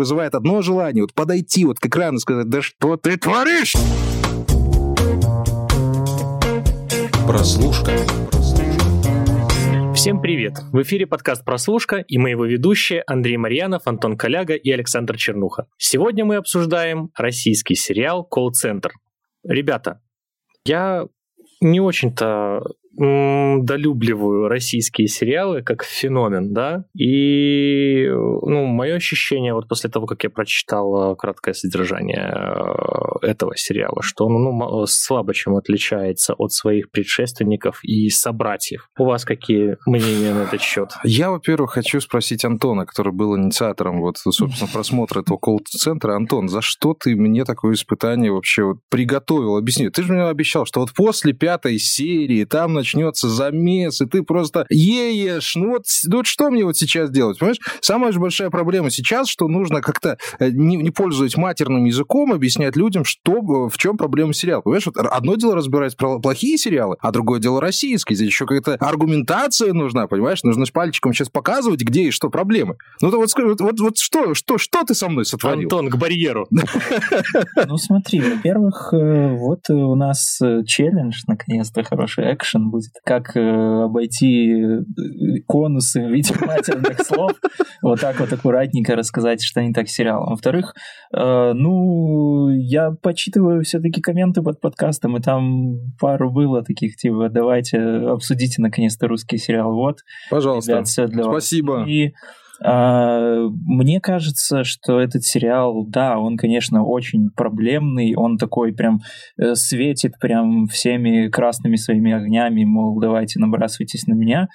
вызывает одно желание, вот подойти вот к экрану и сказать, да что ты творишь? Прослушка. Всем привет! В эфире подкаст «Прослушка» и мы его ведущие Андрей Марьянов, Антон Коляга и Александр Чернуха. Сегодня мы обсуждаем российский сериал «Колл-центр». Ребята, я не очень-то долюбливаю российские сериалы как феномен, да, и, ну, мое ощущение вот после того, как я прочитал э, краткое содержание э, этого сериала, что он, ну, слабо чем отличается от своих предшественников и собратьев. У вас какие мнения на этот счет? Я, во-первых, хочу спросить Антона, который был инициатором вот, собственно, просмотра этого колл-центра. Антон, за что ты мне такое испытание вообще вот приготовил? Объясни. Ты же мне обещал, что вот после пятой серии там начнется замес, и ты просто еешь. Ну вот, ну вот что мне вот сейчас делать, понимаешь? Самая же большая проблема сейчас, что нужно как-то, э, не, не пользуясь матерным языком, объяснять людям, что, в чем проблема сериала. Понимаешь, вот одно дело разбирать про плохие сериалы, а другое дело российские. Здесь еще какая-то аргументация нужна, понимаешь? Нужно с пальчиком сейчас показывать, где и что проблемы. Ну, то вот вот, вот, вот что, что, что ты со мной сотворил? Антон, к барьеру. Ну, смотри, во-первых, э, вот у нас э, челлендж, наконец-то, хороший экшен будет, как э, обойти э, конусы в виде матерных слов, вот так вот аккуратненько рассказать, что не так с сериалом. Во-вторых, э, ну, я почитываю все-таки комменты под подкастом, и там пару было таких, типа, давайте обсудите наконец-то русский сериал. Вот, Пожалуйста, ребят, все для спасибо. Вас. И мне кажется, что этот сериал, да, он, конечно, очень проблемный, он такой прям э, светит прям всеми красными своими огнями, мол, давайте набрасывайтесь на меня.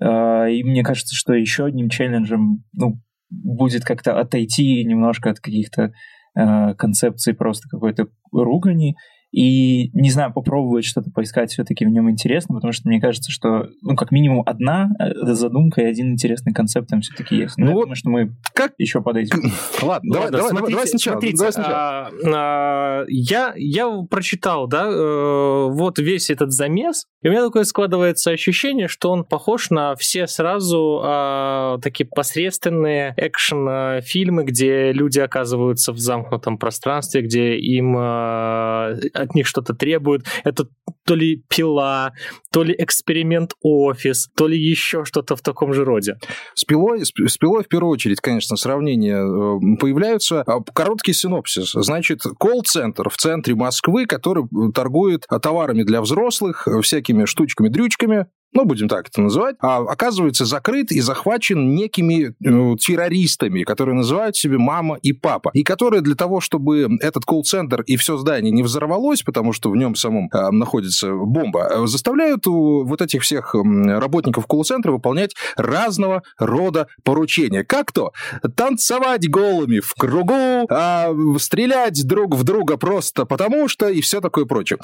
А, и мне кажется, что еще одним челленджем ну, будет как-то отойти немножко от каких-то э, концепций просто какой-то ругани и, не знаю, попробовать что-то поискать все-таки в нем интересно, потому что мне кажется, что, ну, как минимум одна э, задумка и один интересный концепт там все-таки есть. Но ну, я вот думаю, что мы как еще подойдем. Ладно, давай, давай, смотрите, давай сначала. Смотрите, давай сначала. А, а, я, я прочитал, да, э, вот весь этот замес, и у меня такое складывается ощущение, что он похож на все сразу а, такие посредственные экшен-фильмы, где люди оказываются в замкнутом пространстве, где им а, от них что-то требуют. Это то ли пила, то ли эксперимент офис, то ли еще что-то в таком же роде. С пилой, с, пилой в первую очередь, конечно, сравнения э, появляются. А, короткий синопсис. Значит, колл-центр в центре Москвы, который торгует товарами для взрослых, всякими штучками-дрючками, ну, будем так это называть, а, оказывается закрыт и захвачен некими э, террористами, которые называют себе мама и папа, и которые для того, чтобы этот колл-центр и все здание не взорвалось, потому что в нем самом э, находится бомба, э, заставляют вот этих всех работников колл-центра выполнять разного рода поручения. Как то? Танцевать голыми в кругу, а, стрелять друг в друга просто потому что и все такое прочее.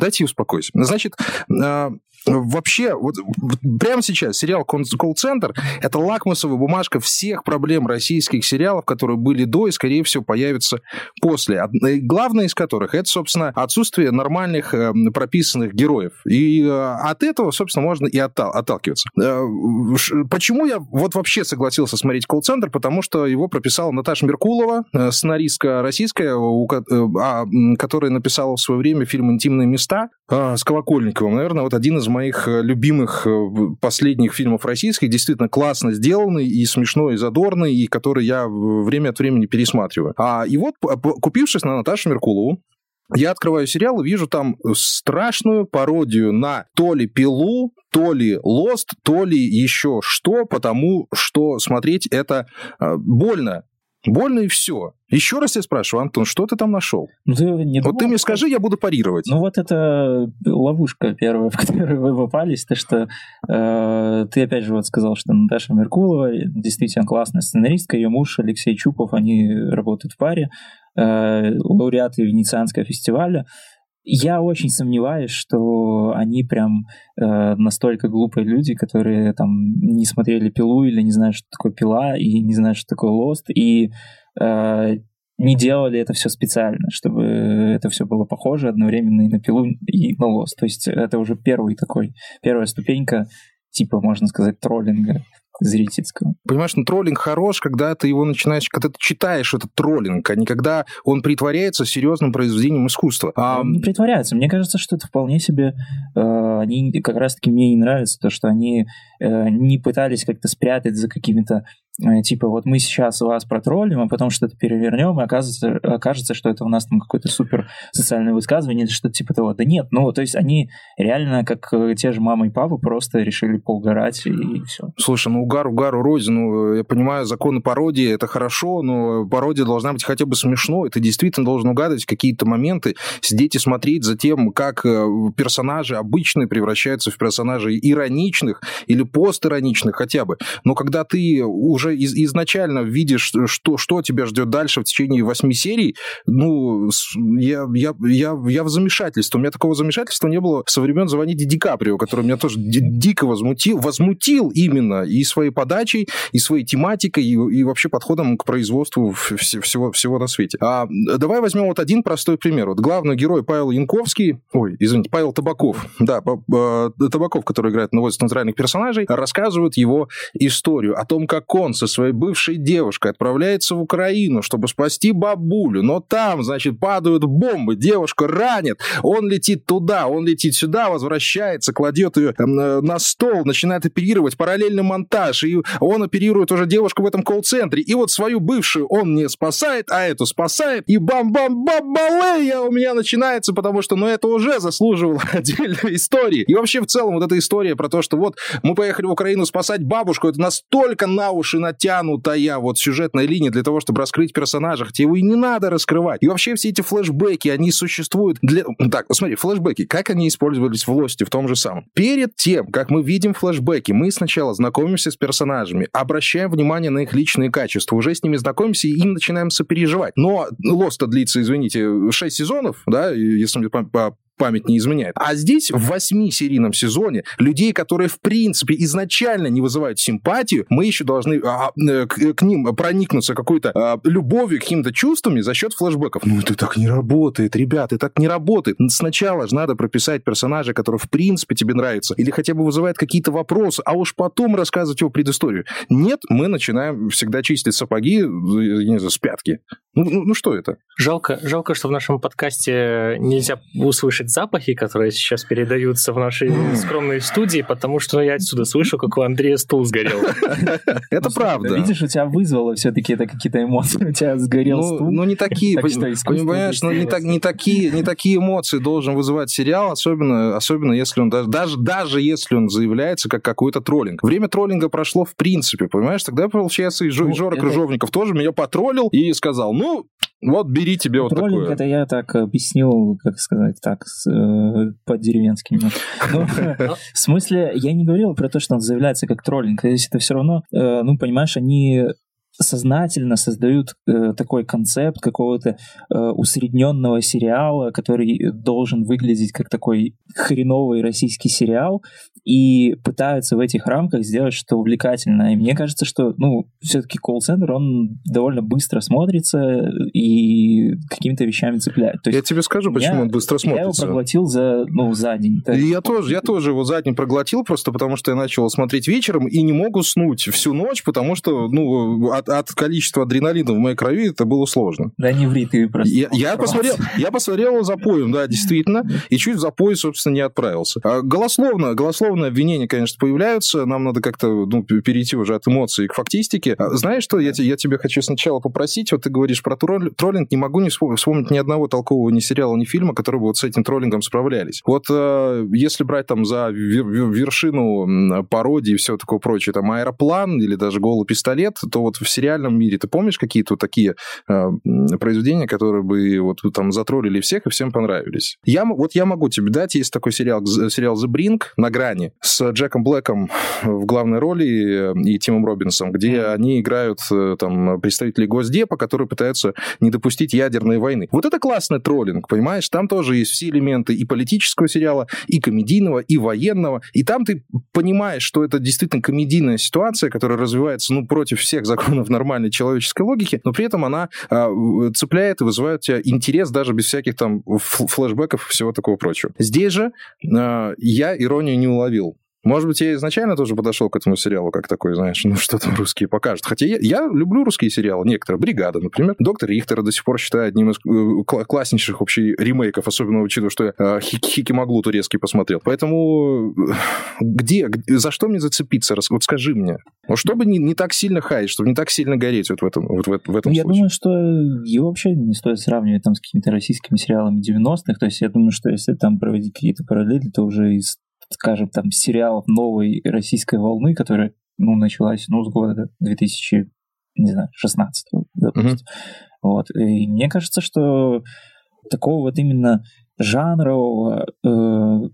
Дайте успокойся. Значит, а, Вообще, вот прямо сейчас сериал «Колл-центр» — это лакмусовая бумажка всех проблем российских сериалов, которые были до и, скорее всего, появятся после. Главное из которых — это, собственно, отсутствие нормальных э, прописанных героев. И э, от этого, собственно, можно и отталкиваться. Э, почему я вот вообще согласился смотреть «Колл-центр»? Потому что его прописала Наташа Меркулова, сценаристка российская, а, которая написала в свое время фильм «Интимные места» с Колокольниковым. Наверное, вот один из моих э, любимых э, последних фильмов российских, действительно классно сделанный и смешной, и задорный, и который я время от времени пересматриваю. А, и вот, купившись на Наташу Меркулову, я открываю сериал и вижу там страшную пародию на то ли пилу, то ли Lost, то ли еще что, потому что смотреть это э, больно. Больно и все. Еще раз я спрашиваю, Антон, что ты там нашел? Ну, ты не вот ты мне скажи, я буду парировать. Ну, вот это ловушка первая, в которую вы попались, то что э, ты опять же вот сказал, что Наташа Меркулова действительно классная сценаристка, ее муж Алексей Чупов, они работают в паре, э, лауреаты Венецианского фестиваля. Я очень сомневаюсь, что они прям э, настолько глупые люди, которые там не смотрели пилу или не знают, что такое пила, и не знают, что такое лост, и э, не делали это все специально, чтобы это все было похоже одновременно и на пилу, и на лост. То есть это уже первый такой, первая ступенька, типа, можно сказать, троллинга зрительского. Понимаешь, ну троллинг хорош, когда ты его начинаешь, когда ты читаешь этот троллинг, а не когда он притворяется серьезным произведением искусства. А... Он не притворяется. Мне кажется, что это вполне себе... Э, они как раз-таки мне не нравится то, что они э, не пытались как-то спрятать за какими-то Э, типа вот мы сейчас вас протроллим, а потом что-то перевернем, и окажется, окажется, что это у нас там какое-то супер социальное высказывание или что-то типа того. Да нет, ну, то есть они реально, как э, те же мама и папа, просто решили поугарать и, и все. Слушай, ну угар угару родину, я понимаю, законы пародии, это хорошо, но пародия должна быть хотя бы смешной, ты действительно должен угадывать какие-то моменты, сидеть и смотреть за тем, как э, персонажи обычные превращаются в персонажей ироничных или постироничных хотя бы. Но когда ты уже из, изначально видишь, что, что тебя ждет дальше в течение восьми серий, ну, я, я, я, я в замешательстве. У меня такого замешательства не было со времен «Звоните Ди Каприо», который меня тоже дико возмутил, возмутил именно и своей подачей, и своей тематикой, и, и вообще подходом к производству всего, всего на свете. А давай возьмем вот один простой пример. Вот главный герой Павел Янковский, ой, извините, Павел Табаков, да, Табаков, который играет одного из центральных персонажей, рассказывает его историю о том, как он со своей бывшей девушкой отправляется в Украину, чтобы спасти бабулю, но там, значит, падают бомбы, девушка ранит, он летит туда, он летит сюда, возвращается, кладет ее э, на стол, начинает оперировать, параллельный монтаж, и он оперирует уже девушку в этом колл-центре, и вот свою бывшую он не спасает, а эту спасает, и бам-бам-бам-балея у меня начинается, потому что, ну, это уже заслуживало отдельной истории. И вообще, в целом, вот эта история про то, что вот мы поехали в Украину спасать бабушку, это настолько на уши натянутая вот сюжетная линия для того, чтобы раскрыть персонажа, хотя его и не надо раскрывать. И вообще все эти флешбеки, они существуют для... Так, смотри, флешбеки, как они использовались в Лосте в том же самом? Перед тем, как мы видим флешбеки, мы сначала знакомимся с персонажами, обращаем внимание на их личные качества, уже с ними знакомимся и начинаем сопереживать. Но Лоста длится, извините, 6 сезонов, да, если мне память не изменяет. А здесь в восьми-серийном сезоне людей, которые в принципе изначально не вызывают симпатию, мы еще должны а, а э, к, к ним проникнуться какой-то а, любовью, какими-то чувствами за счет флешбеков. Ну это так не работает, ребят, это так не работает. Сначала же надо прописать персонажа, который в принципе тебе нравится, или хотя бы вызывает какие-то вопросы, а уж потом рассказывать его предысторию. Нет, мы начинаем всегда чистить сапоги, не знаю, с пятки. Ну, ну, ну что это? Жалко, жалко, что в нашем подкасте нельзя услышать запахи, которые сейчас передаются в нашей скромной студии, потому что я отсюда слышу, как у Андрея стул сгорел. Это правда. Видишь, у тебя вызвало все-таки это какие-то эмоции. У тебя сгорел ну, стул. Ну, не такие, понимаешь, ну, не, так, не, такие, не такие эмоции должен вызывать сериал, особенно, особенно если он, даже, даже если он заявляется как какой-то троллинг. Время троллинга прошло в принципе, понимаешь? Тогда, получается, и ну, Жора Крыжовников тоже меня потроллил и сказал, ну, вот бери тебе вот Троллинг такое. это я так объяснил, как сказать, так, э, по-деревенски немножко. Ну, в смысле, я не говорил про то, что он заявляется как троллинг. То есть это все равно, э, ну, понимаешь, они сознательно создают э, такой концепт какого-то э, усредненного сериала, который должен выглядеть как такой хреновый российский сериал, и пытаются в этих рамках сделать что-то увлекательное. И мне кажется, что, ну, все-таки колл-центр, он довольно быстро смотрится и какими-то вещами цепляет. То есть я тебе скажу, почему он быстро смотрится. Я его проглотил за, ну, за день. И я тоже, я тоже его за день проглотил, просто потому что я начал смотреть вечером и не мог уснуть всю ночь, потому что, ну, от, от количества адреналина в моей крови это было сложно. Да не ври, ты просто... Я, я посмотрел, я посмотрел его запоем, да, действительно, и чуть в запой, собственно, не отправился. А голословно, голословно обвинения, конечно, появляются, нам надо как-то ну, перейти уже от эмоций к фактистике. А знаешь что, я, я тебе хочу сначала попросить, вот ты говоришь про тролль, троллинг, не могу не вспомнить ни одного толкового ни сериала, ни фильма, которые бы вот с этим троллингом справлялись. Вот э, если брать там за вершину пародии и все такое прочее, там аэроплан или даже голый пистолет, то вот в сериальном мире ты помнишь какие-то вот такие э, произведения, которые бы вот там затроллили всех и всем понравились? Я, вот я могу тебе дать, есть такой сериал, сериал The Brink на грани с Джеком Блэком в главной роли и Тимом Робинсом, где mm. они играют э, там представителей Госдепа, которые пытаются не допустить ядерной войны. Вот это классный троллинг, понимаешь? Там тоже есть все элементы и политического сериала, и комедийного, и военного, и там ты понимаешь, что это действительно комедийная ситуация, которая развивается, ну, против всех законов нормальной человеческой логики, но при этом она э, цепляет и вызывает у тебя интерес даже без всяких там флешбеков и всего такого прочего. Здесь же э, я иронию не уловил. Может быть, я изначально тоже подошел к этому сериалу как такой, знаешь, ну что там русские покажут. Хотя я, я люблю русские сериалы, некоторые. «Бригада», например. «Доктор Рихтера» до сих пор считаю одним из э, класснейших вообще ремейков, особенно учитывая, что я э, Хикимаглу турецкий посмотрел. Поэтому э, где, за что мне зацепиться? Вот скажи мне. Ну, чтобы не, не так сильно хаять, чтобы не так сильно гореть вот в этом, вот в, в этом я случае. думаю, что его вообще не стоит сравнивать там с какими-то российскими сериалами 90-х. То есть я думаю, что если там проводить какие-то параллели, то уже из скажем, там, сериалов новой российской волны, которая, ну, началась, ну, с года 2000, не знаю, 16 допустим. Mm-hmm. Вот. И мне кажется, что такого вот именно жанрового, э,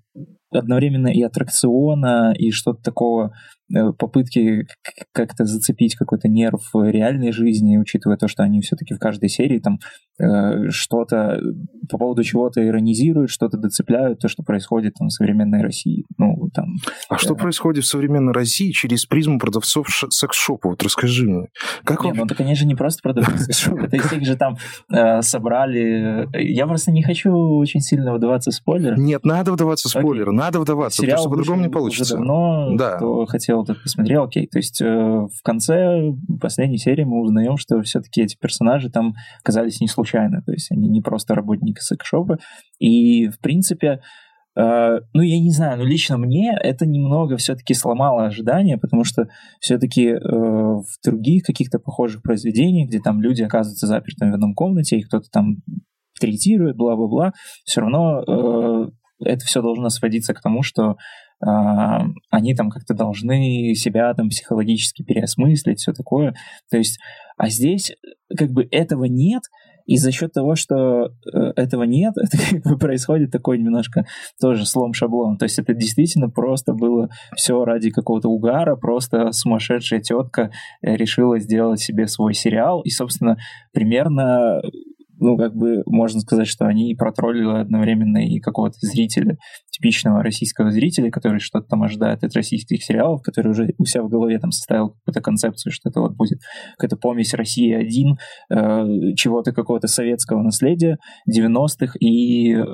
одновременно и аттракциона, и что-то такого попытки как-то зацепить какой-то нерв реальной жизни, учитывая то, что они все-таки в каждой серии там э, что-то по поводу чего-то иронизируют, что-то доцепляют, то, что происходит там в современной России. Ну, там, а э... что происходит в современной России через призму продавцов секс-шопа? Вот расскажи мне. Как не, он... ну это, конечно, не просто продавцы секс-шопа, это их же там э, собрали. Я просто не хочу очень сильно вдаваться в спойлер. Нет, надо вдаваться в спойлер, надо вдаваться, потому что по-другому не получится. давно, да. кто хотел посмотрел, тот посмотрел, окей. То есть э, в конце последней серии мы узнаем, что все-таки эти персонажи там оказались не случайно. То есть они не просто работники секшопа. И, в принципе, Uh, ну, я не знаю, но лично мне это немного все-таки сломало ожидания, потому что все-таки э, в других каких-то похожих произведениях, где там люди оказываются запертыми в одном комнате, и кто-то там третирует, бла-бла-бла, все равно uh, это все должно сводиться к тому, что они там как-то должны себя там психологически переосмыслить, все такое. То есть, а здесь как бы этого нет, и за счет того, что э, этого нет, это как бы происходит такой немножко тоже слом шаблона. То есть это действительно просто было все ради какого-то угара, просто сумасшедшая тетка э, решила сделать себе свой сериал, и, собственно, примерно ну, как бы можно сказать, что они протроллили одновременно и какого-то зрителя, типичного российского зрителя, который что-то там ожидает от российских сериалов, который уже у себя в голове там составил какую-то концепцию, что это вот будет какая-то помесь России-1, э, чего-то какого-то советского наследия 90-х и э,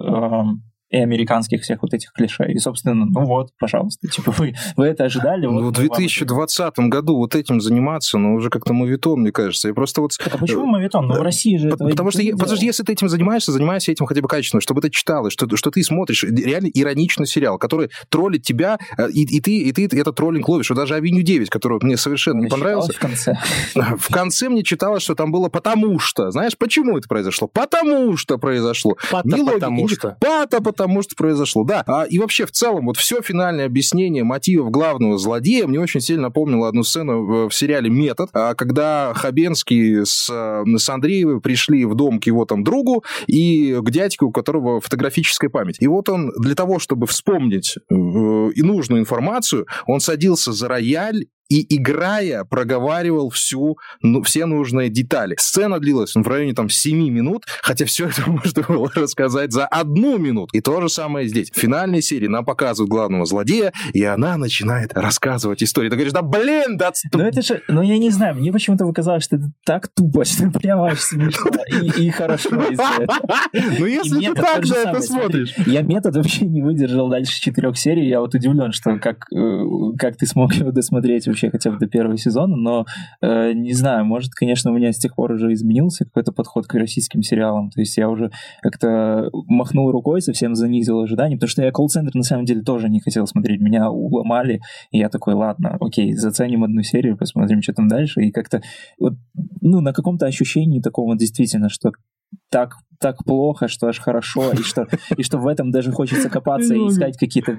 и американских всех вот этих клише. И, собственно, ну вот, пожалуйста, типа вы, вы это ожидали? Ну, вот в 2020 году вот этим заниматься, ну, уже как-то мовитон, мне кажется. И просто вот... А почему мовитон? Ну, в России же Потому, потому что, потому что если ты этим занимаешься, занимайся этим хотя бы качественно, чтобы ты читалось, что, что ты смотришь реально ироничный сериал, который троллит тебя, э, и, и, ты, и ты этот троллинг ловишь. Вот даже «Авеню 9», который мне совершенно не понравился. в конце? В конце мне читалось, что там было «потому что». Знаешь, почему это произошло? Потому что произошло. Пата, потому что. Пата, потому потому что произошло. Да, а, и вообще в целом вот все финальное объяснение мотивов главного злодея мне очень сильно напомнило одну сцену в, в сериале «Метод», а, когда Хабенский с, с Андреевой пришли в дом к его там другу и к дядьке, у которого фотографическая память. И вот он для того, чтобы вспомнить э, и нужную информацию, он садился за рояль и, играя, проговаривал всю, ну, все нужные детали. Сцена длилась в районе там 7 минут, хотя все это можно было рассказать за одну минуту. И то же самое здесь. В финальной серии нам показывают главного злодея, и она начинает рассказывать историю. Ты говоришь, да блин, да... Ну это же, ну я не знаю, мне почему-то показалось, что это так тупо, что прямо аж смешно и, и хорошо Ну если ты так на это смотришь. Я метод вообще не выдержал дальше четырех серий, я вот удивлен, что как, э, как ты смог его досмотреть вообще вообще хотя бы до первого сезона, но э, не знаю, может, конечно, у меня с тех пор уже изменился какой-то подход к российским сериалам, то есть я уже как-то махнул рукой, совсем занизил ожидания, потому что я колл-центр на самом деле тоже не хотел смотреть, меня уломали, и я такой, ладно, окей, заценим одну серию, посмотрим, что там дальше, и как-то вот, ну, на каком-то ощущении такого действительно, что так так плохо, что аж хорошо, и что, и что в этом даже хочется копаться и искать какие-то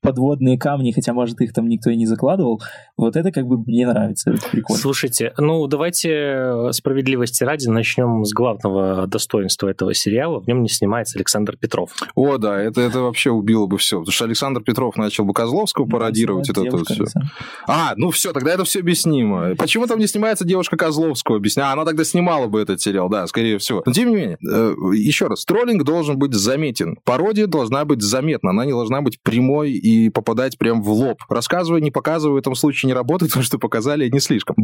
подводные камни, хотя, может, их там никто и не закладывал. Вот это как бы мне нравится, это прикольно. Слушайте, ну давайте э, справедливости ради начнем с главного достоинства этого сериала. В нем не снимается Александр Петров. О, да, это, это вообще убило бы все, потому что Александр Петров начал бы Козловского ну, пародировать. Это, это все. А, ну все, тогда это все объяснимо. Почему там не снимается девушка Козловского? Объясня. А, она тогда снимала бы этот сериал, да, скорее всего. Но тем не менее, э, еще раз, троллинг должен быть заметен. Пародия должна быть заметна, она не должна быть прямой и попадать прям в лоб. Рассказывая, не показывая, в этом случае не работает, потому что показали не слишком.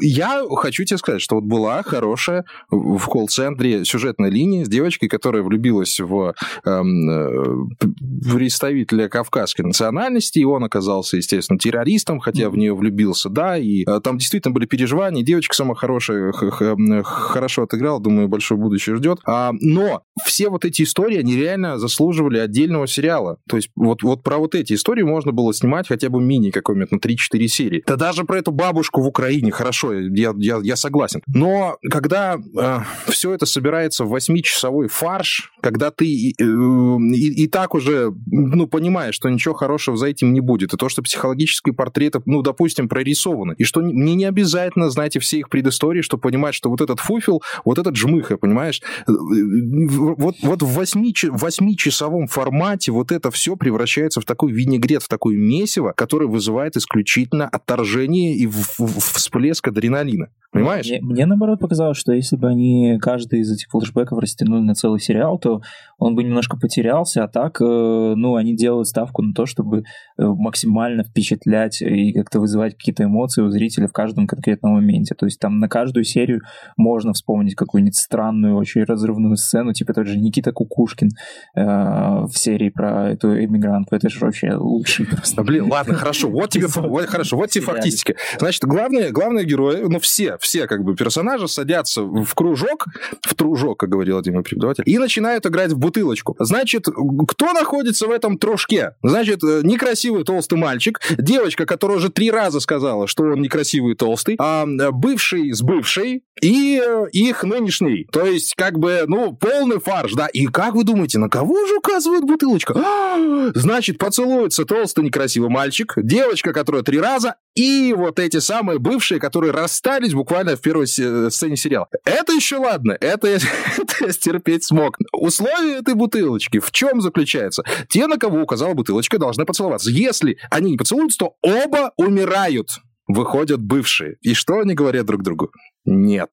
Я хочу тебе сказать, что вот была хорошая в колл-центре сюжетная линия с девочкой, которая влюбилась в, эм, э, представителя кавказской национальности, и он оказался, естественно, террористом, хотя в нее влюбился, да, и э, там действительно были переживания, девочка сама хорошая, хорошо отыграла, думаю, большое будущее ждет. А, но все вот эти истории, они реально заслуживали отдельного сериала. То есть вот, вот про вот эти истории можно было снимать хотя бы мини какой-нибудь на 3-4 серии. Да даже про эту бабушку в Украине, хорошо, я, я, я согласен. Но когда э, все это собирается в 8-часовой фарш, когда ты э, и, и так уже ну, понимаешь, что ничего хорошего за этим не будет, и то, что психологические портреты, ну, допустим, прорисованы, и что мне не обязательно, знаете, все их предыстории, чтобы понимать, что вот этот фуфел, вот этот жмыха, понимаешь, вот, вот в 8-часовом формате вот это все превращается в такой винегрет, в такое месиво, которое вызывает исключительно отторжение и всплеск адреналина. Понимаешь? Мне, мне наоборот показалось, что если бы они каждый из этих флешбеков растянули на целый сериал, то он бы немножко потерялся, а так, э, ну, они делают ставку на то, чтобы э, максимально впечатлять и как-то вызывать какие-то эмоции у зрителя в каждом конкретном моменте. То есть там на каждую серию можно вспомнить какую-нибудь странную, очень разрывную сцену, типа тот же Никита Кукушкин э, в серии про эту эмигрантку. Это же вообще лучший просто. Блин, ладно, хорошо, вот тебе, хорошо, вот тебе фактически. Значит, главные, главные герои, ну, все, все как бы персонажи садятся в кружок, в тружок, как говорил один мой преподаватель, и начинают играть в бутылочку. Значит, кто находится в этом тружке? Значит, э, некрасивый толстый мальчик, девочка, которая уже три раза сказала, что он некрасивый и толстый, а бывший с бывшей и э, их нынешний. То есть, как бы, ну, полный фарш, да. И как вы думаете, на кого же указывает бутылочка? А, значит, поцелуется толстый некрасивый мальчик, девочка, которая три раза, и вот эти самые бывшие, которые расстались буквально в первой сцене сериала. Это еще ладно, это я, это я стерпеть смог. Условия этой бутылочки в чем заключается? Те, на кого указала бутылочка, должны поцеловаться. Если они не поцелуются, то оба умирают. Выходят бывшие. И что они говорят друг другу? Нет.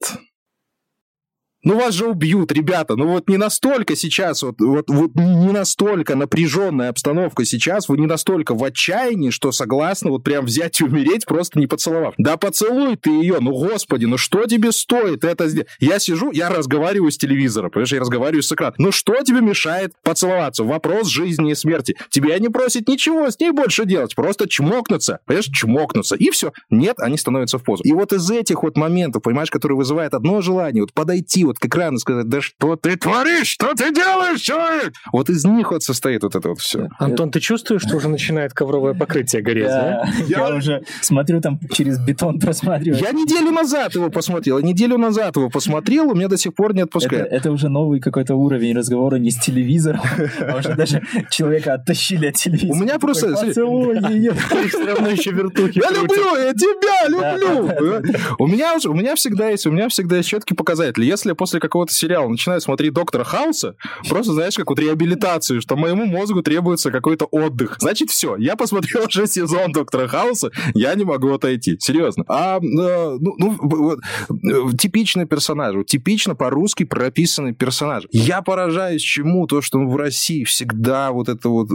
Ну вас же убьют, ребята. Ну вот не настолько сейчас, вот, вот, вот не настолько напряженная обстановка сейчас, вы не настолько в отчаянии, что согласны вот прям взять и умереть, просто не поцеловав. Да поцелуй ты ее, ну господи, ну что тебе стоит это сделать? Я сижу, я разговариваю с телевизора, понимаешь, я разговариваю с экрана. Ну что тебе мешает поцеловаться? Вопрос жизни и смерти. Тебя не просит ничего с ней больше делать, просто чмокнуться, понимаешь, чмокнуться, и все. Нет, они становятся в позу. И вот из этих вот моментов, понимаешь, которые вызывают одно желание, вот подойти, вот к экрану сказать, да что ты творишь, что ты делаешь, человек? Вот из них вот состоит вот это вот все. Антон, ты чувствуешь, что уже начинает ковровое покрытие гореть, да? Я уже смотрю там через бетон просматриваю. Я неделю назад его посмотрел, неделю назад его посмотрел, у меня до сих пор не отпускает. Это уже новый какой-то уровень разговора не с телевизором, а уже даже человека оттащили от телевизора. У меня просто... Поцелуй ее, все равно еще вертухи Я люблю, я тебя люблю! У меня у меня всегда есть, у меня всегда есть четкий показатель. Если после какого-то сериала начинаю смотреть Доктора Хауса, просто, знаешь, как вот реабилитацию, что моему мозгу требуется какой-то отдых. Значит, все, я посмотрел уже сезон Доктора Хауса, я не могу отойти. Серьезно. А, э, ну, ну вот, э, типичный персонаж, вот, типично по-русски прописанный персонаж. Я поражаюсь чему? То, что в России всегда вот это вот,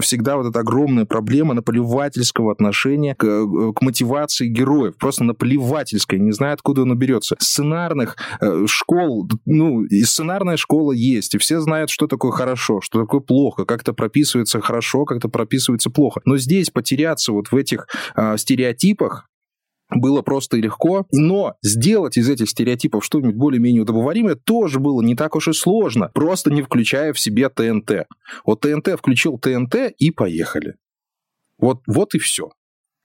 всегда вот эта огромная проблема наплевательского отношения к, э, к мотивации героев. Просто наплевательская, не знаю, откуда он берется. Сценарных э, школ, ну, и сценарная школа есть, и все знают, что такое хорошо, что такое плохо, как-то прописывается хорошо, как-то прописывается плохо. Но здесь потеряться вот в этих э, стереотипах, было просто и легко, но сделать из этих стереотипов что-нибудь более-менее удобоваримое тоже было не так уж и сложно, просто не включая в себе ТНТ. Вот ТНТ включил ТНТ и поехали. Вот, вот и все.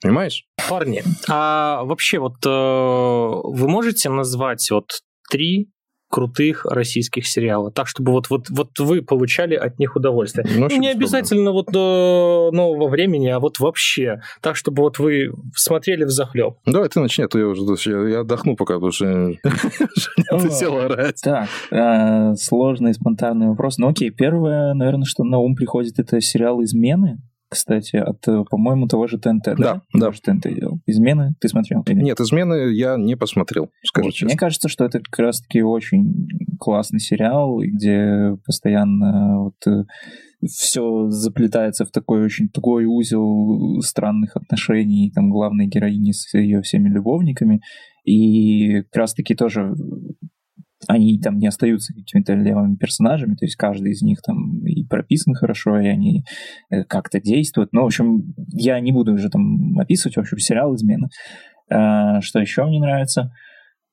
Понимаешь? Парни, а вообще вот э, вы можете назвать вот три крутых российских сериалов, так чтобы вот, вот, вот вы получали от них удовольствие. Ну, не обязательно вот до нового времени, а вот вообще, так чтобы вот вы смотрели в захлеб. Давай ты начни, а то я уже я отдохну пока, потому что ты сел орать. Так, э, сложный спонтанный вопрос. Ну окей, первое, наверное, что на ум приходит, это сериал «Измены», кстати, от, э, по-моему, того же ТНТ, да? Да, да. Же ТНТ делал. Измены ты смотрел? Или? Нет, измены я не посмотрел, скажу вот. честно. Мне кажется, что это как раз-таки очень классный сериал, где постоянно вот э, все заплетается в такой очень тугой узел странных отношений, там, главной героини с ее всеми любовниками, и как раз-таки тоже они там не остаются какими-то левыми персонажами, то есть каждый из них там и прописан хорошо, и они э, как-то действуют. Ну, в общем, я не буду уже там описывать, в общем, сериал «Измена». А, что еще мне нравится?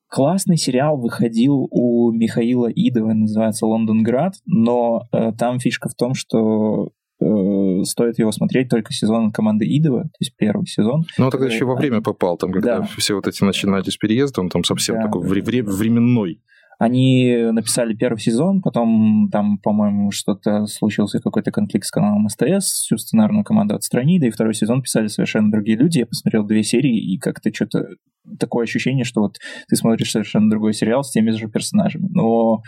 Классный сериал выходил у Михаила Идова, называется «Лондонград», но э, там фишка в том, что э, стоит его смотреть только сезон команды Идова, то есть первый сезон. Ну, тогда еще во время попал, там, когда да. все вот эти начинались переезды, он там совсем да, такой да. временной. Они написали первый сезон, потом там, по-моему, что-то случился какой-то конфликт с каналом СТС, всю сценарную команду отстранили, и второй сезон писали совершенно другие люди. Я посмотрел две серии, и как-то что-то такое ощущение, что вот ты смотришь совершенно другой сериал с теми же персонажами. Но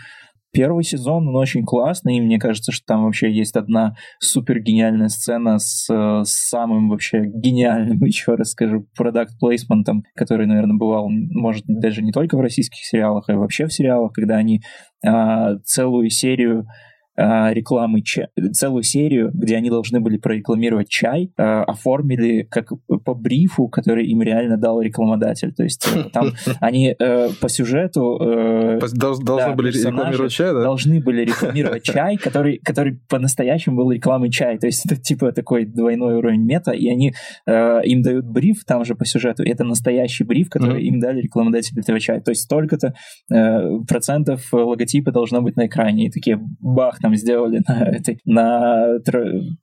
Первый сезон, он очень классный, и мне кажется, что там вообще есть одна супер гениальная сцена с, с самым вообще гениальным, еще раз скажу, продукт плейсментом, который, наверное, бывал, может, даже не только в российских сериалах, а вообще в сериалах, когда они а, целую серию рекламы, ча- целую серию, где они должны были прорекламировать чай, а, оформили как по брифу, который им реально дал рекламодатель. То есть э, там они э, по сюжету... Э, должны были рекламировать чай, да? Должны были рекламировать чай, который, который по-настоящему был рекламой чай. То есть это типа такой двойной уровень мета, и они им дают бриф там же по сюжету, это настоящий бриф, который им дали рекламодатель этого чая. То есть столько-то процентов логотипа должно быть на экране. И такие бах, там сделали на этой, на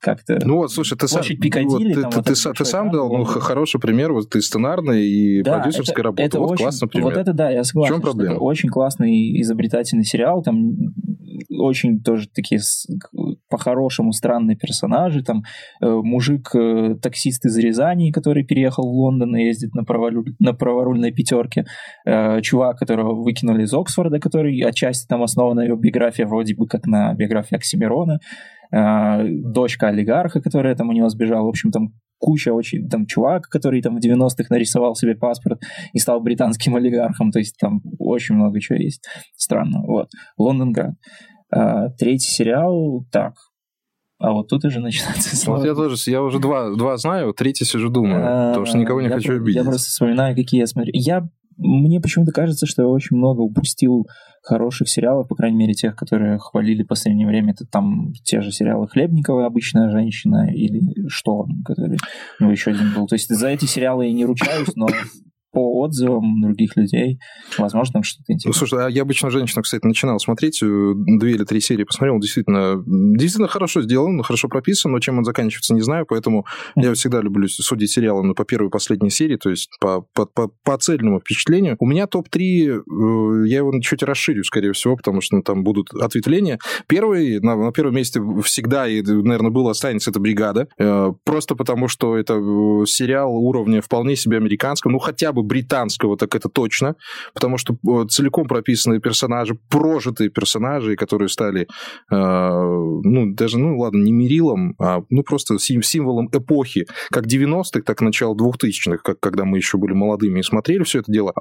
как-то... Ну вот, слушай, ты сам, Пикадилли, вот, ты, ты, ты, ты сам дал ну, хороший пример, вот ты сценарной и да, продюсерской это, работы. Это вот очень, классный пример. Вот это да, я согласен. В чем проблема? Очень классный изобретательный сериал, там очень тоже такие по-хорошему странные персонажи, там э, мужик э, из Рязани, который переехал в Лондон и ездит на, праворуль, на праворульной пятерке, э, чувак, которого выкинули из Оксфорда, который отчасти там основана его биография вроде бы как на биографии Оксимирона, э, дочка олигарха, которая там у него сбежала, в общем, там куча очень, там, чувак, который там в 90-х нарисовал себе паспорт и стал британским олигархом, то есть там очень много чего есть странно, вот. Лондонград. А, третий сериал, так, а вот тут уже начинается сложно. Вот я тоже, я уже два, два знаю, третий сижу думаю, а, потому что никого не я хочу обидеть. Я просто вспоминаю, какие я смотрю. Я, мне почему-то кажется, что я очень много упустил хороших сериалов, по крайней мере, тех, которые хвалили в последнее время. Это там те же сериалы Хлебникова «Обычная женщина» или «Шторм», который ну, еще один был. То есть за эти сериалы я не ручаюсь, но по отзывам других людей, возможно, там что-то интересное. Ну, слушай, а я обычно женщину, кстати, начинал смотреть, э, две или три серии посмотрел, действительно, действительно хорошо сделан, хорошо прописан, но чем он заканчивается, не знаю, поэтому mm-hmm. я всегда люблю судить сериалы ну, по первой и последней серии, то есть по, по, по, по цельному впечатлению. У меня топ-3, э, я его чуть расширю, скорее всего, потому что ну, там будут ответвления. Первый, на, на первом месте всегда, и, наверное, был, останется, это «Бригада», э, просто потому что это сериал уровня вполне себе американского, ну, хотя бы бы британского, так это точно, потому что э, целиком прописанные персонажи, прожитые персонажи, которые стали, э, ну, даже, ну, ладно, не мерилом, а, ну, просто символом эпохи, как 90-х, так и начала 2000-х, как, когда мы еще были молодыми и смотрели все это дело.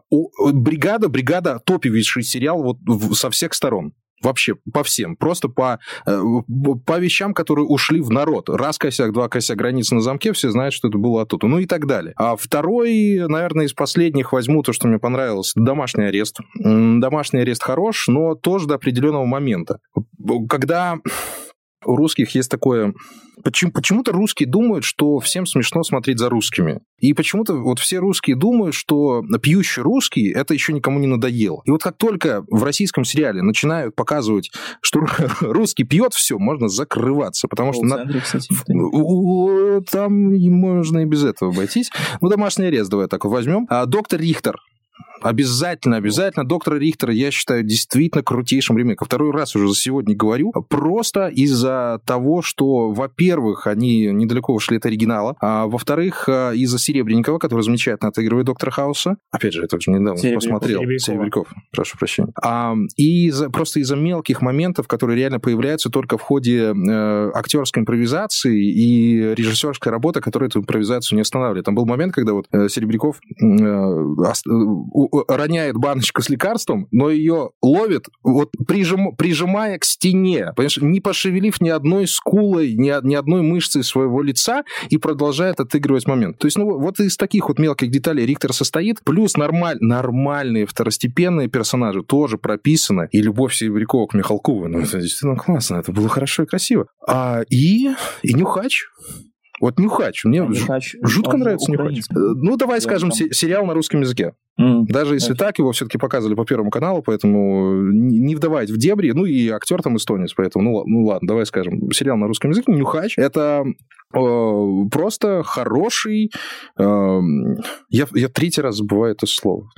бригада, бригада, топовейший сериал вот со всех сторон. Вообще по всем. Просто по, э, по вещам, которые ушли в народ. Раз косяк, два косяк, границы на замке, все знают, что это было оттуда. Ну и так далее. А второй, наверное, из последних возьму то, что мне понравилось. Домашний арест. Домашний арест хорош, но тоже до определенного момента. Когда у русских есть такое... Почему, почему-то русские думают, что всем смешно смотреть за русскими. И почему-то вот все русские думают, что пьющий русский это еще никому не надоел. И вот как только в российском сериале начинают показывать, что русский пьет все, можно закрываться. Потому что на... там можно и без этого обойтись. Ну, домашний арест давай так возьмем. А, доктор Рихтер Обязательно, обязательно. Доктора Рихтера я считаю действительно крутейшим ремейком. Второй раз уже за сегодня говорю. Просто из-за того, что, во-первых, они недалеко ушли от оригинала, а во-вторых, э, из-за Серебренникова, который замечательно отыгрывает Доктора Хауса. Опять же, я тоже недавно Серебряков. посмотрел. Серебряков, прошу прощения. А, и из просто из-за мелких моментов, которые реально появляются только в ходе э, актерской импровизации и режиссерской работы, которая эту импровизацию не останавливает. Там был момент, когда вот э, Серебряков э, роняет баночку с лекарством, но ее ловит, вот прижим, прижимая к стене, понимаешь, не пошевелив ни одной скулой, ни, ни одной мышцей своего лица и продолжает отыгрывать момент. То есть, ну, вот из таких вот мелких деталей Риктор состоит, плюс нормаль, нормальные второстепенные персонажи тоже прописаны, и Любовь Серебрякова к Михалкову, ну, это действительно классно, это было хорошо и красиво. А, и, и Нюхач, вот Нюхач, мне Нюхач, жутко нравится Нюхач. Э, ну, давай скажем, там... сериал на русском языке. Mm. Даже если так, его все-таки показывали по Первому каналу, поэтому не вдавать в дебри. Ну, и актер там эстонец, поэтому, ну, ну ладно, давай скажем, сериал на русском языке «Нюхач» — это э, просто хороший... Э, я, я третий раз забываю это слово.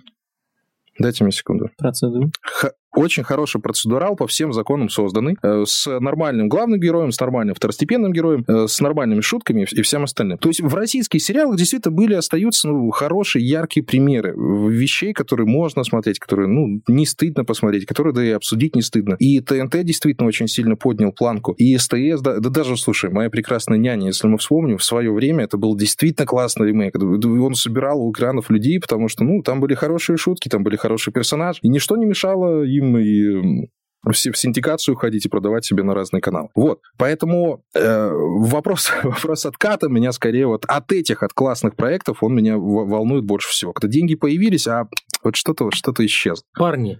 Дайте мне секунду. Процедура. Х- очень хороший процедурал, по всем законам созданный, э, с нормальным главным героем, с нормальным второстепенным героем, э, с нормальными шутками и всем остальным. То есть в российских сериалах действительно были, остаются ну, хорошие, яркие примеры вещей, которые можно смотреть, которые, ну, не стыдно посмотреть, которые, да и обсудить не стыдно. И ТНТ действительно очень сильно поднял планку. И СТС, да, да даже, слушай, «Моя прекрасная няня», если мы вспомним, в свое время это был действительно классный ремейк. Он собирал у экранов людей, потому что, ну, там были хорошие шутки, там были хорошие персонажи, и ничто не мешало им им и в синдикацию ходить и продавать себе на разные каналы. Вот, поэтому э, вопрос, вопрос отката меня скорее вот от этих, от классных проектов, он меня волнует больше всего. Когда деньги появились, а вот что-то что-то исчезло. Парни,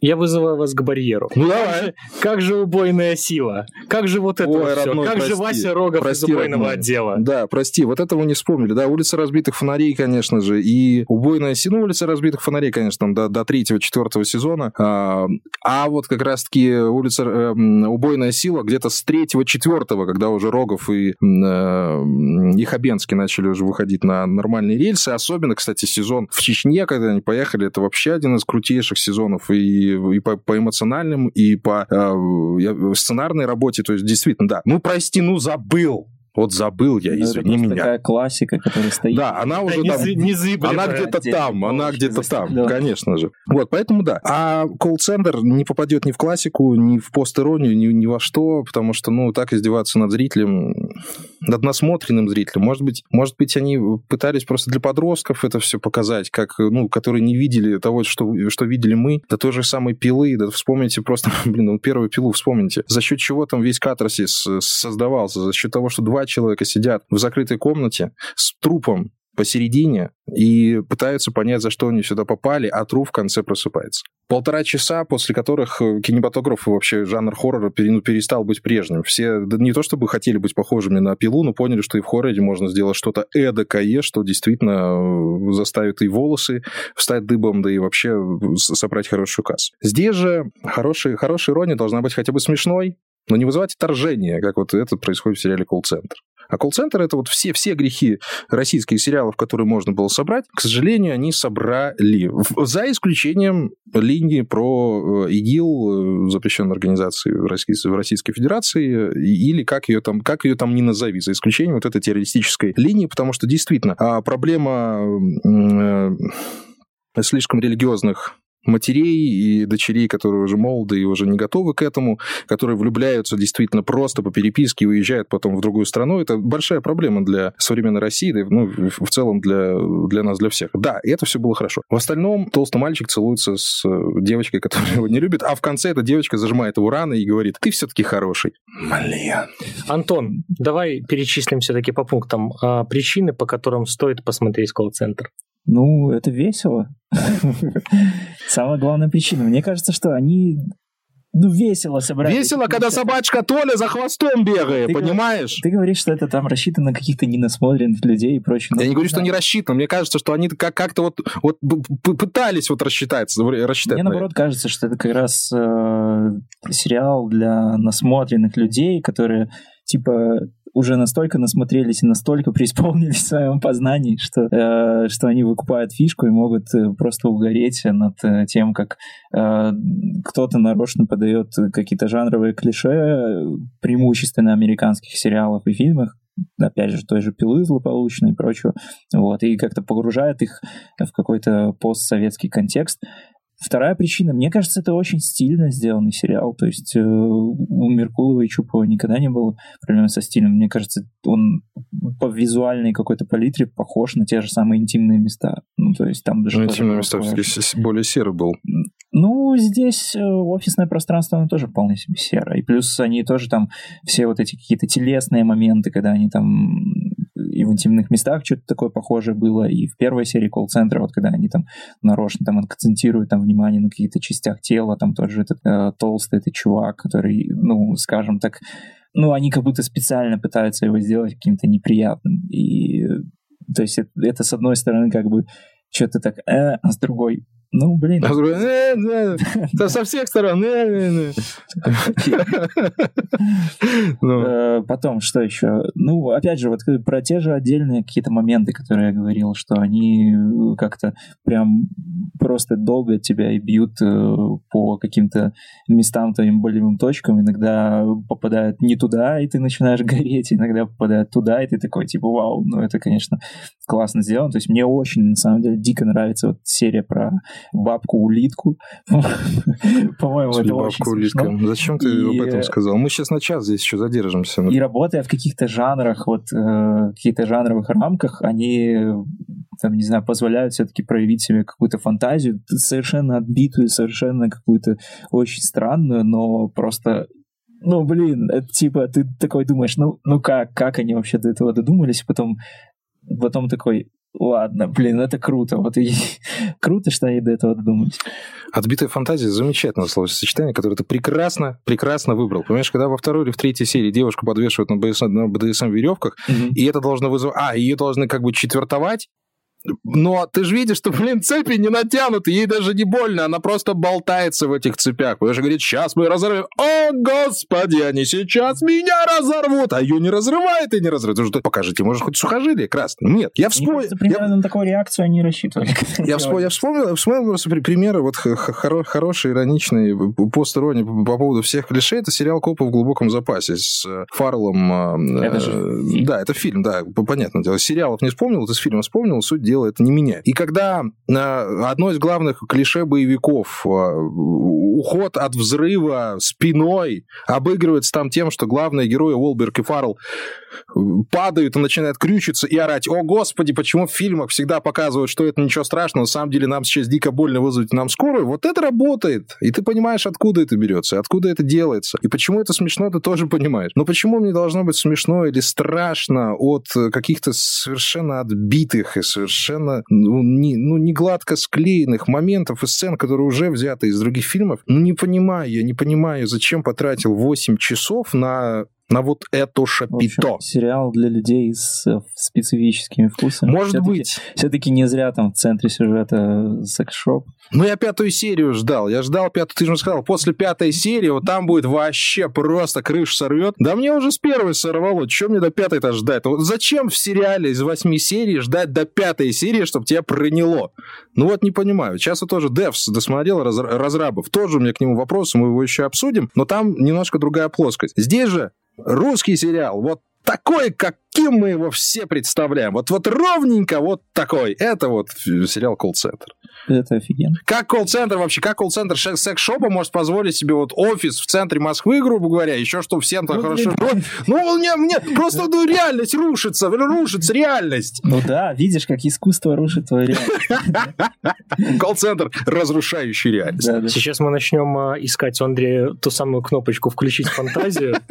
я вызываю вас к барьеру. Ну давай. Как же, как же убойная сила? Как же вот это Ой, вот родной, все? Как прости, же Вася Рогов прости, из убойного родной. отдела? Да, прости, вот этого не вспомнили. Да, улица разбитых фонарей, конечно же, и убойная сила, ну, улица разбитых фонарей, конечно, там до, до третьего, четвертого сезона. А, а вот как раз-таки улица э, убойная сила где-то с третьего, четвертого, когда уже Рогов и, э, и Хабенский начали уже выходить на нормальные рельсы. Особенно, кстати, сезон в Чечне, когда они поехали, это вообще один из крутейших сезонов. И и, по, по эмоциональным, и по э, сценарной работе. То есть, действительно, да. Ну, прости, ну, забыл. Вот забыл я, ну, извини это меня. такая классика, которая стоит. Да, она уже да, там... Не, не она где-то там, она где-то там, да. конечно же. Вот, поэтому да. А колл-центр не попадет ни в классику, ни в пост-иронию, ни, ни во что, потому что, ну, так издеваться над зрителем, над насмотренным зрителем. Может быть, может быть, они пытались просто для подростков это все показать, как, ну, которые не видели того, что, что видели мы, да той же самой пилы, да вспомните просто, блин, ну, первую пилу вспомните. За счет чего там весь катарсис создавался? За счет того, что два человека сидят в закрытой комнате с трупом посередине и пытаются понять, за что они сюда попали, а труп в конце просыпается. Полтора часа, после которых э, кинематограф и вообще жанр хоррора ну, перестал быть прежним. Все не то чтобы хотели быть похожими на пилу, но поняли, что и в хорроре можно сделать что-то эдакое, что действительно э, заставит и волосы встать дыбом, да и вообще собрать хорошую кассу. Здесь же хороший, хорошая ирония должна быть хотя бы смешной, но не вызывать отторжение, как вот это происходит в сериале «Колл-центр». А колл-центр — это вот все, все грехи российских сериалов, которые можно было собрать, к сожалению, они собрали. За исключением линии про э, ИГИЛ, э, запрещенной организации в Российской, в Российской Федерации, или как ее, там, как ее там не назови, за исключением вот этой террористической линии, потому что действительно а проблема э, слишком религиозных матерей и дочерей, которые уже молоды и уже не готовы к этому, которые влюбляются действительно просто по переписке и уезжают потом в другую страну. Это большая проблема для современной России, да, ну, в целом для, для нас, для всех. Да, и это все было хорошо. В остальном толстый мальчик целуется с э, девочкой, которая его не любит, а в конце эта девочка зажимает его раны и говорит, ты все-таки хороший. Блин. Антон, давай перечислим все-таки по пунктам а, причины, по которым стоит посмотреть колл-центр. Ну, это весело. Самая главная причина. Мне кажется, что они ну, весело собрать. Весело, когда собачка Толя за хвостом бегает, ты понимаешь? Ты говоришь, что это там рассчитано на каких-то ненасмотренных людей и прочее. Я не говорю, что не рассчитано. Мне кажется, что они как- как-то вот, вот пытались вот рассчитать. рассчитать Мне, наоборот, кажется, что это как раз э, сериал для насмотренных людей, которые типа уже настолько насмотрелись и настолько преисполнились в своем познании, что, э, что они выкупают фишку и могут э, просто угореть над э, тем, как э, кто-то нарочно подает какие-то жанровые клише, преимущественно американских сериалов и фильмах, опять же, той же пилы злополучной и прочего, вот, и как-то погружает их в какой-то постсоветский контекст. Вторая причина, мне кажется, это очень стильно сделанный сериал. То есть э, у Меркулова и Чупова никогда не было проблем со стилем. Мне кажется, он по визуальной какой-то палитре похож на те же самые интимные места. Ну, то есть там даже... Ну, интимные места все-таки более серый был. Ну, здесь э, офисное пространство, оно тоже вполне себе серое. И плюс они тоже там все вот эти какие-то телесные моменты, когда они там и в интимных местах что-то такое похожее было, и в первой серии колл-центра, вот когда они там нарочно там акцентируют там внимание на каких-то частях тела, там тот же этот э, толстый этот чувак, который, ну, скажем так, ну, они как будто специально пытаются его сделать каким-то неприятным. И, то есть, это, это с одной стороны, как бы, что-то так, э, а с другой, ну, блин. А другой, э, э, со всех сторон. Э, ну. э, потом, что еще? Ну, опять же, вот про те же отдельные какие-то моменты, которые я говорил, что они как-то прям просто долго тебя и бьют по каким-то местам, твоим болевым точкам. Иногда попадают не туда, и ты начинаешь гореть, иногда попадают туда, и ты такой, типа, вау, ну, это, конечно, классно сделано. То есть мне очень, на самом деле, дико нравится вот серия про бабку-улитку. По-моему, это бабку-улитка. Зачем ты об этом сказал? Мы сейчас на час здесь еще задержимся. И работая в каких-то жанрах, вот э, каких-то жанровых рамках, они там, не знаю, позволяют все-таки проявить себе какую-то фантазию, совершенно отбитую, совершенно какую-то очень странную, но просто ну, блин, это типа, ты такой думаешь, ну, ну как, как они вообще до этого додумались, потом, потом такой, Ладно, блин, это круто. Вот и круто, что они до этого додумались. Отбитая фантазия замечательное словосочетание, которое ты прекрасно, прекрасно выбрал. Понимаешь, когда во второй или в третьей серии девушку подвешивают на БДСМ, на БДСМ веревках, угу. и это должно вызывать... А, ее должны как бы четвертовать, но ты же видишь, что, блин, цепи не натянуты, ей даже не больно, она просто болтается в этих цепях. Потому что говорит, сейчас мы разорвем. О, господи, они сейчас меня разорвут, а ее не разрывает и не разрывает. Что, покажите, может, хоть сухожилие красное. Нет, я вспомнил... Примерно я... на такую реакцию они рассчитывали. Я, вспомнил, я вспомнил, вспомнил просто примеры вот хоро хороший, ироничный пост-ирония по поводу всех клише. Это сериал «Копы в глубоком запасе» с э, Фарлом. Э, это же фильм. Да, это фильм, да, понятное дело. Сериалов не вспомнил, это с фильма вспомнил, суть дела это не меняет. И когда э, одно из главных клише боевиков, э, уход от взрыва спиной, обыгрывается там тем, что главные герои Уолберг и Фаррелл падают и начинают крючиться и орать, о господи, почему в фильмах всегда показывают, что это ничего страшного, на самом деле нам сейчас дико больно вызвать нам скорую, вот это работает, и ты понимаешь, откуда это берется, откуда это делается, и почему это смешно, ты тоже понимаешь. Но почему мне должно быть смешно или страшно от каких-то совершенно отбитых и совершенно ну, не, ну, не гладко склеенных моментов и сцен, которые уже взяты из других фильмов, ну, не понимаю, я не понимаю, зачем потратил 8 часов на на вот это шапито. Общем, сериал для людей с э, специфическими вкусами. Может все быть. Все-таки не зря там в центре сюжета секс-шоп. Ну, я пятую серию ждал. Я ждал пятую, ты же сказал, после пятой серии вот там будет вообще просто крышу сорвет. Да мне уже с первой сорвало. Чем мне до пятой-то ждать? Вот зачем в сериале из восьми серий ждать до пятой серии, чтобы тебя проняло? Ну вот не понимаю. Сейчас я тоже Девс досмотрел, раз, разрабов. Тоже у меня к нему вопросы, мы его еще обсудим. Но там немножко другая плоскость. Здесь же русский сериал, вот такой, каким мы его все представляем. Вот, вот ровненько вот такой. Это вот сериал «Колл-центр». Это офигенно. Как колл-центр вообще, как колл-центр секс-шопа может позволить себе вот офис в центре Москвы, грубо говоря, еще что всем так ну, хорошо. Блин. Ну, нет, нет, просто ну, реальность рушится, рушится реальность. Ну да, видишь, как искусство рушит твою реальность. Колл-центр, разрушающий реальность. Сейчас мы начнем а, искать у Андрея ту самую кнопочку «Включить фантазию».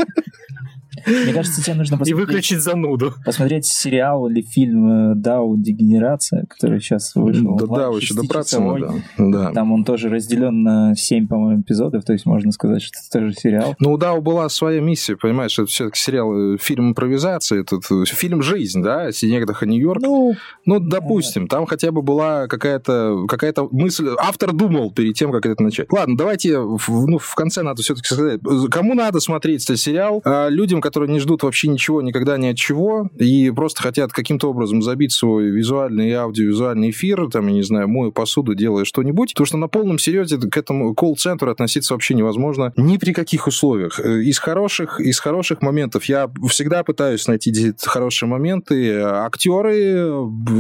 Мне кажется, тебе нужно посмотреть... И выключить зануду. Посмотреть сериал или фильм э, «Дау. Дегенерация», который сейчас вышел. Да, да, еще добраться надо. Да. Там он тоже разделен на 7, по-моему, эпизодов, то есть можно сказать, что это тоже сериал. Ну, у Дау была своя миссия, понимаешь, это все-таки сериал, э, фильм импровизации, этот э, фильм «Жизнь», да, Синегдаха Нью-Йорк. Ну, ну, допустим, там хотя бы была какая-то какая мысль, автор думал перед тем, как это начать. Ладно, давайте, ну, в конце надо все-таки сказать, кому надо смотреть этот сериал? Людям, которые не ждут вообще ничего, никогда ни от чего, и просто хотят каким-то образом забить свой визуальный и аудиовизуальный эфир, там, я не знаю, мою посуду, делая что-нибудь, потому что на полном серьезе к этому колл-центру относиться вообще невозможно ни при каких условиях. Э, из хороших, из хороших моментов я всегда пытаюсь найти хорошие моменты. Актеры,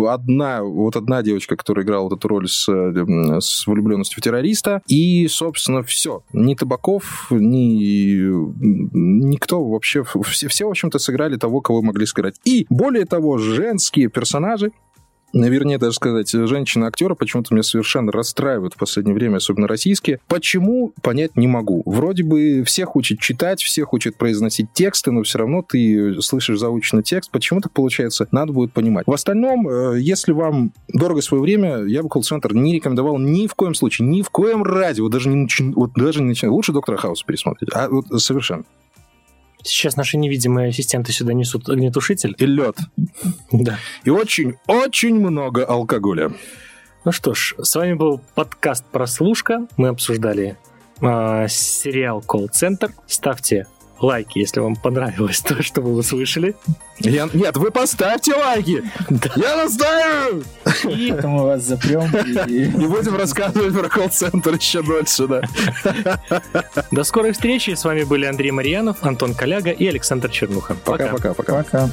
одна, вот одна девочка, которая играла вот эту роль с, с влюбленностью в террориста, и, собственно, все. Ни Табаков, ни никто вообще, все, все в общем-то, сыграли того, кого могли сыграть. И, более того, женские персонажи, Наверное, даже сказать, женщины-актеры почему-то меня совершенно расстраивают в последнее время, особенно российские. Почему, понять не могу. Вроде бы всех учат читать, всех учат произносить тексты, но все равно ты слышишь заученный текст. Почему так получается? Надо будет понимать. В остальном, э, если вам дорого свое время, я бы колл-центр не рекомендовал ни в коем случае, ни в коем разе. Вот даже не, начи... вот даже. Лучше доктора Хауса пересмотреть. А вот совершенно. Сейчас наши невидимые ассистенты сюда несут огнетушитель. И лед. Да. И очень-очень много алкоголя. Ну что ж, с вами был подкаст «Прослушка». Мы обсуждали э, сериал «Колл-центр». Ставьте лайки, если вам понравилось то, что вы услышали. Я... Нет, вы поставьте лайки! Да. Я настаиваю! И мы вас запрем. И... и будем рассказывать про колл-центр еще дольше, да. До скорой встречи. С вами были Андрей Марьянов, Антон Коляга и Александр Чернуха. Пока-пока. Пока. Пока.